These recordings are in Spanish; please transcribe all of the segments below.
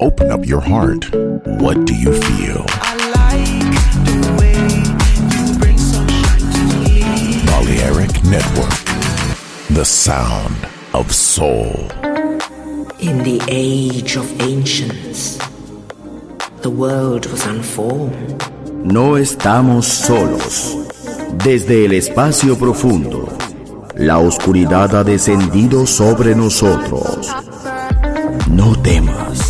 Open up your heart. What do you feel? Like. Balearic Network. The sound of soul. In the age of ancients, the world was unformed. No estamos solos. Desde el espacio profundo, la oscuridad ha descendido sobre nosotros. No temas,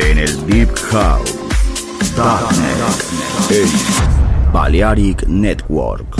En el Deep House. Darknet. En Balearic Network.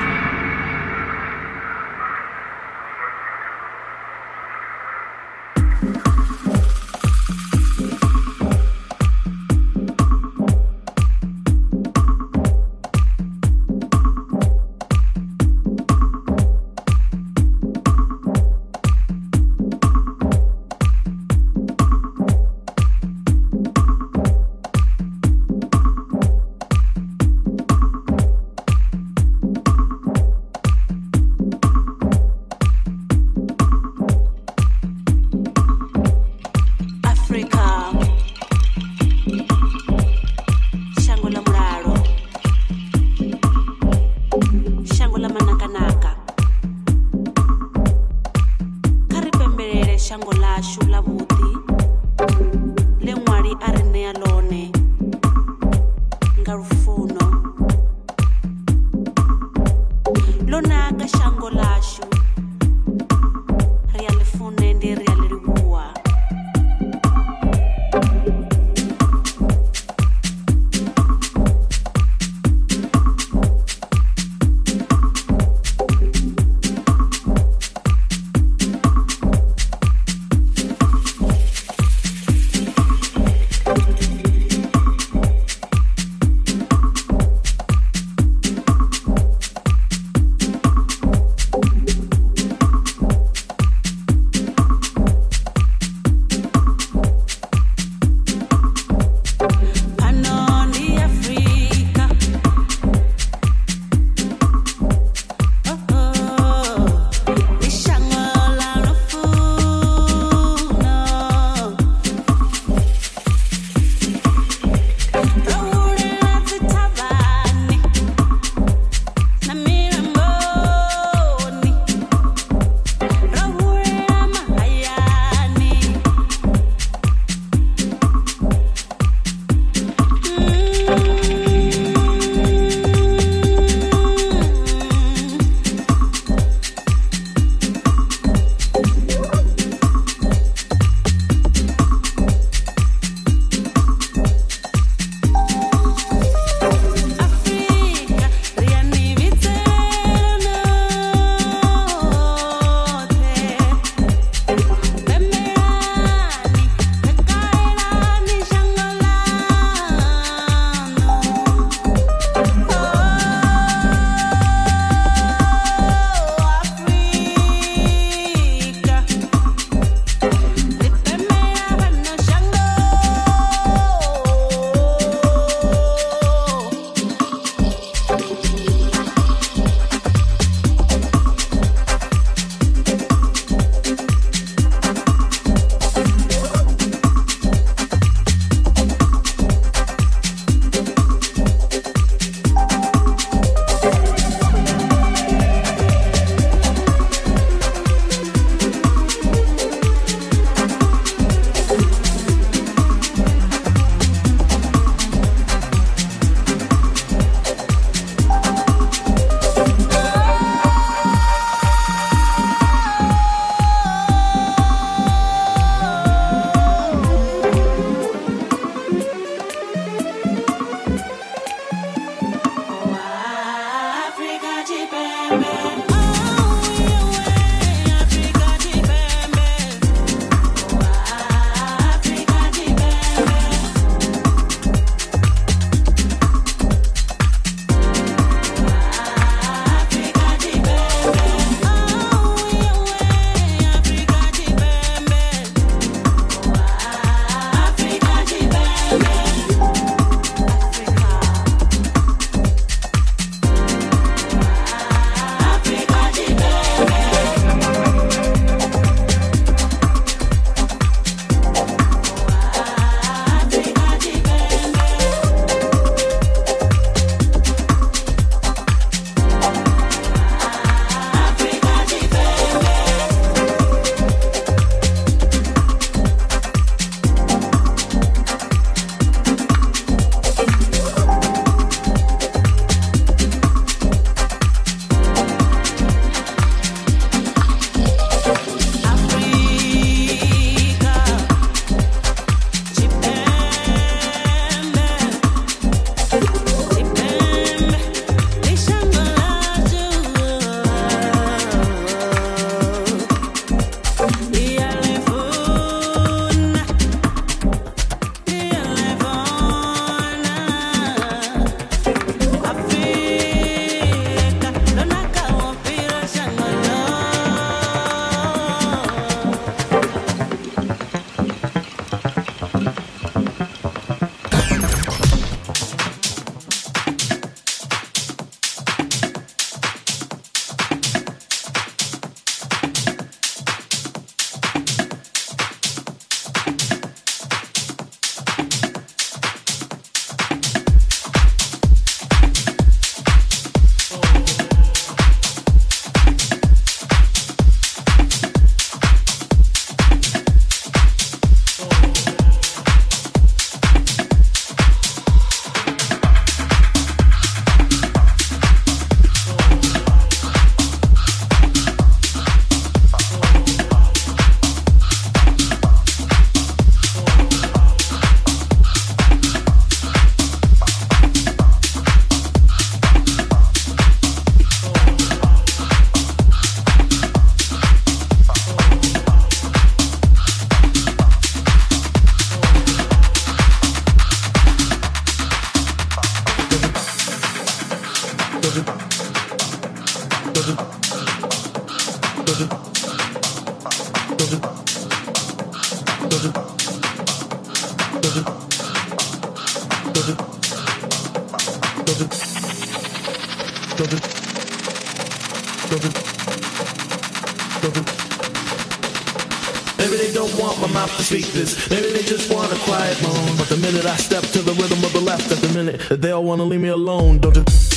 Maybe they don't want my mouth to speak this. Maybe they just want a quiet moan. But the minute I step to the rhythm of the left, at the minute they all wanna leave me alone. Don't you?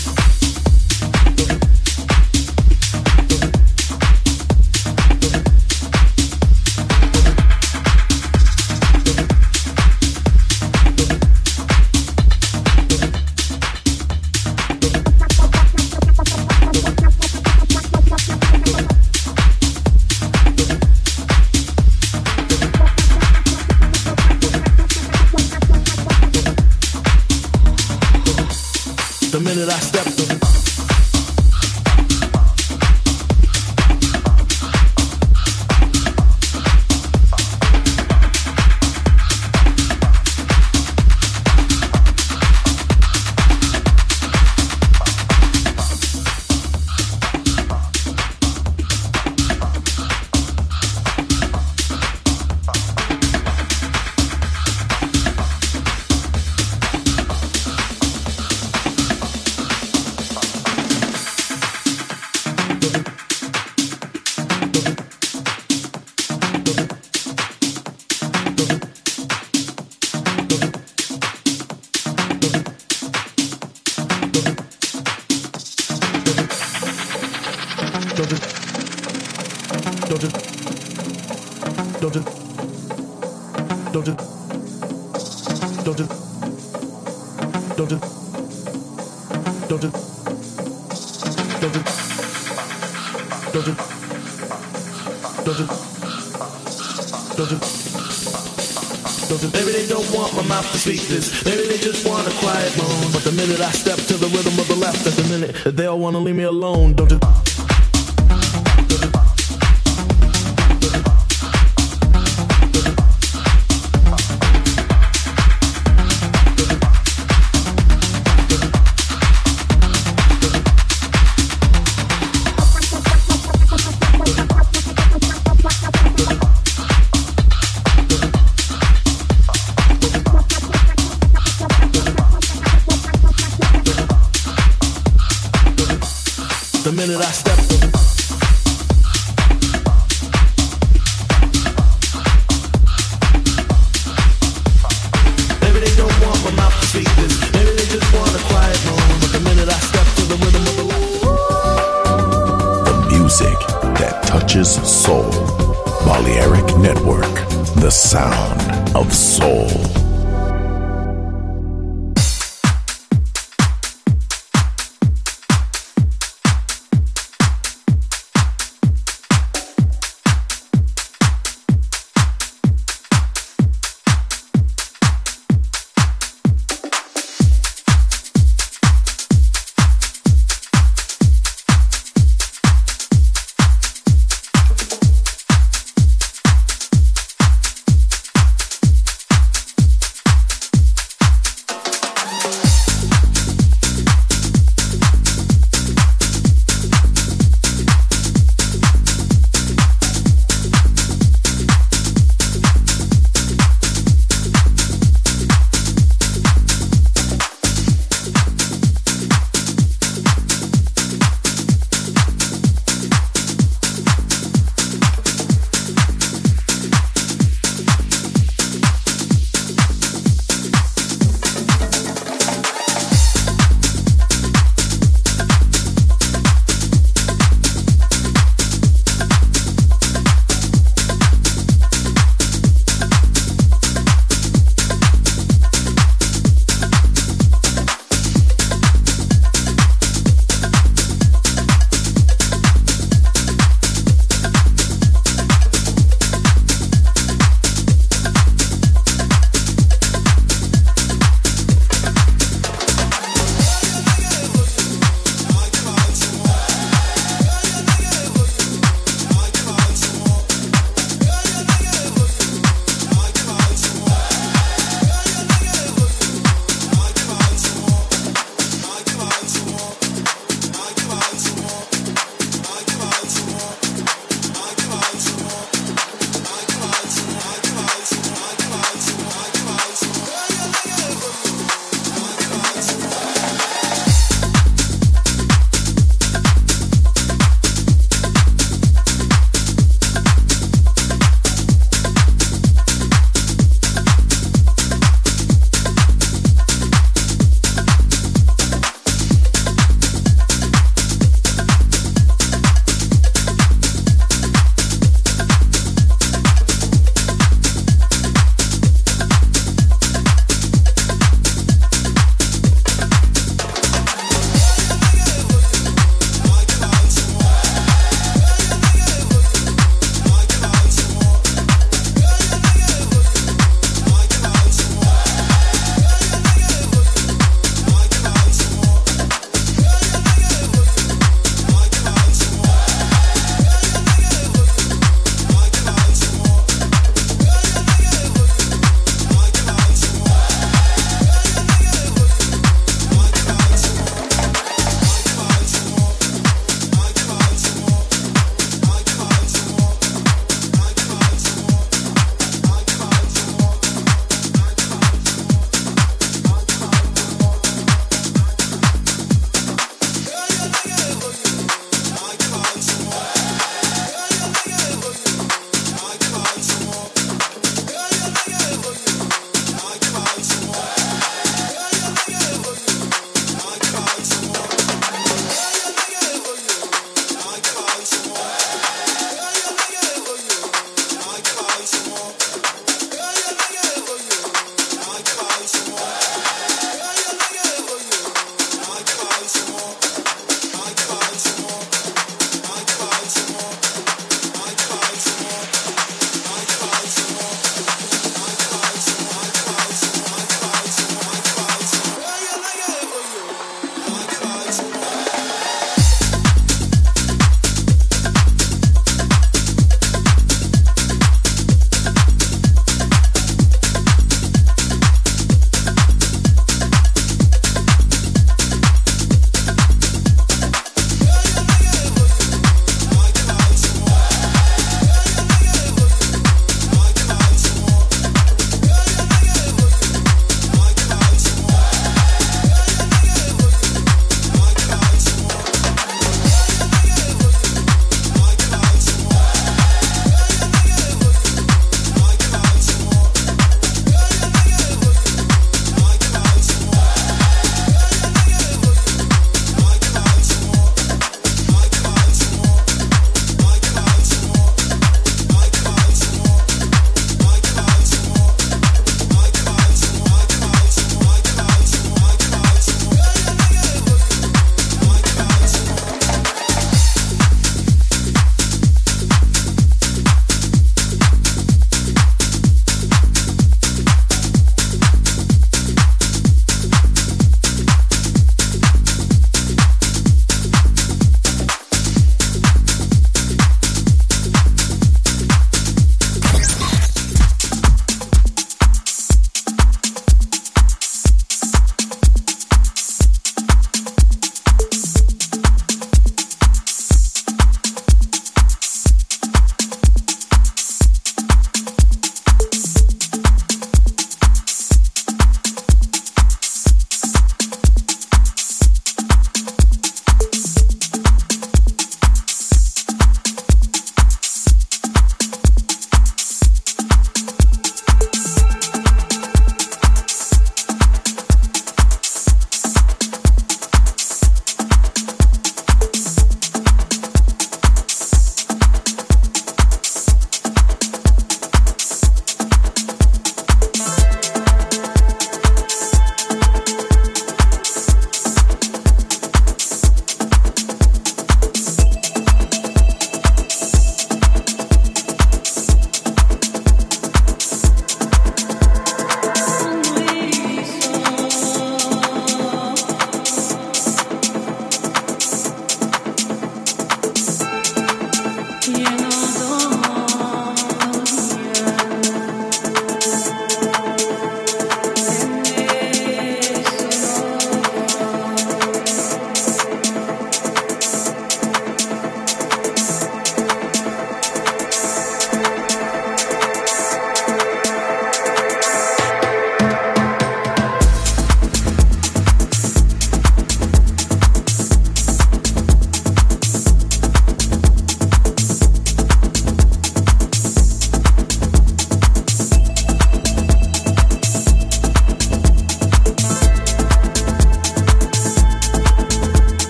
Maybe they don't want my mouth to speak this. Maybe they just want a quiet moan. But the minute I step to the rhythm of the left, at the minute they all wanna leave me alone. Don't you?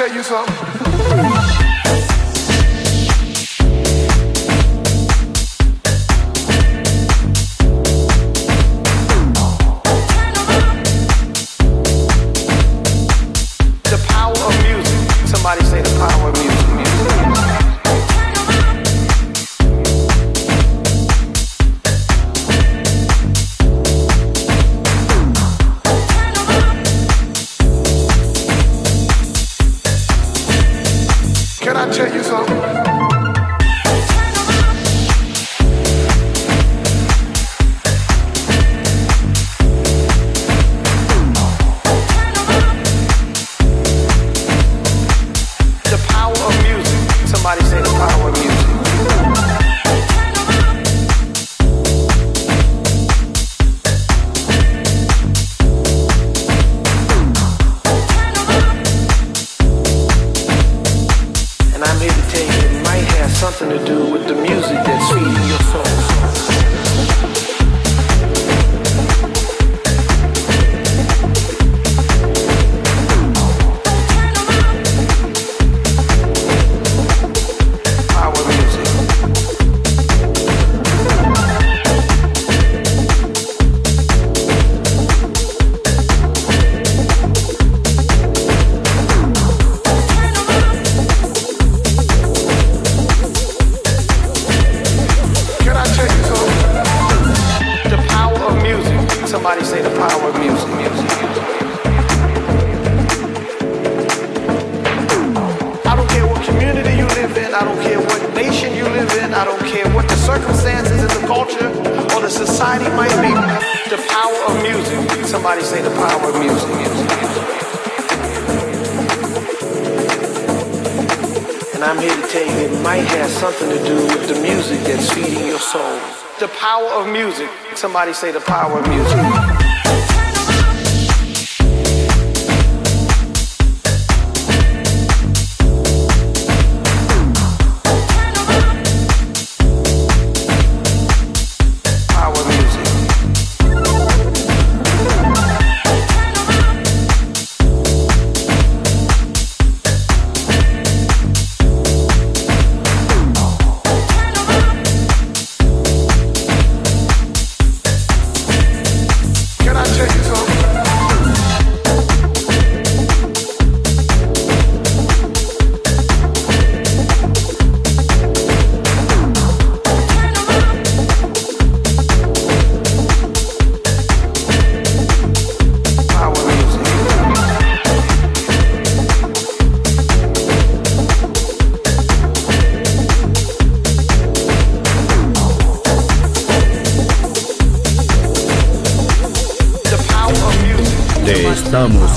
tell you something? Somebody say the power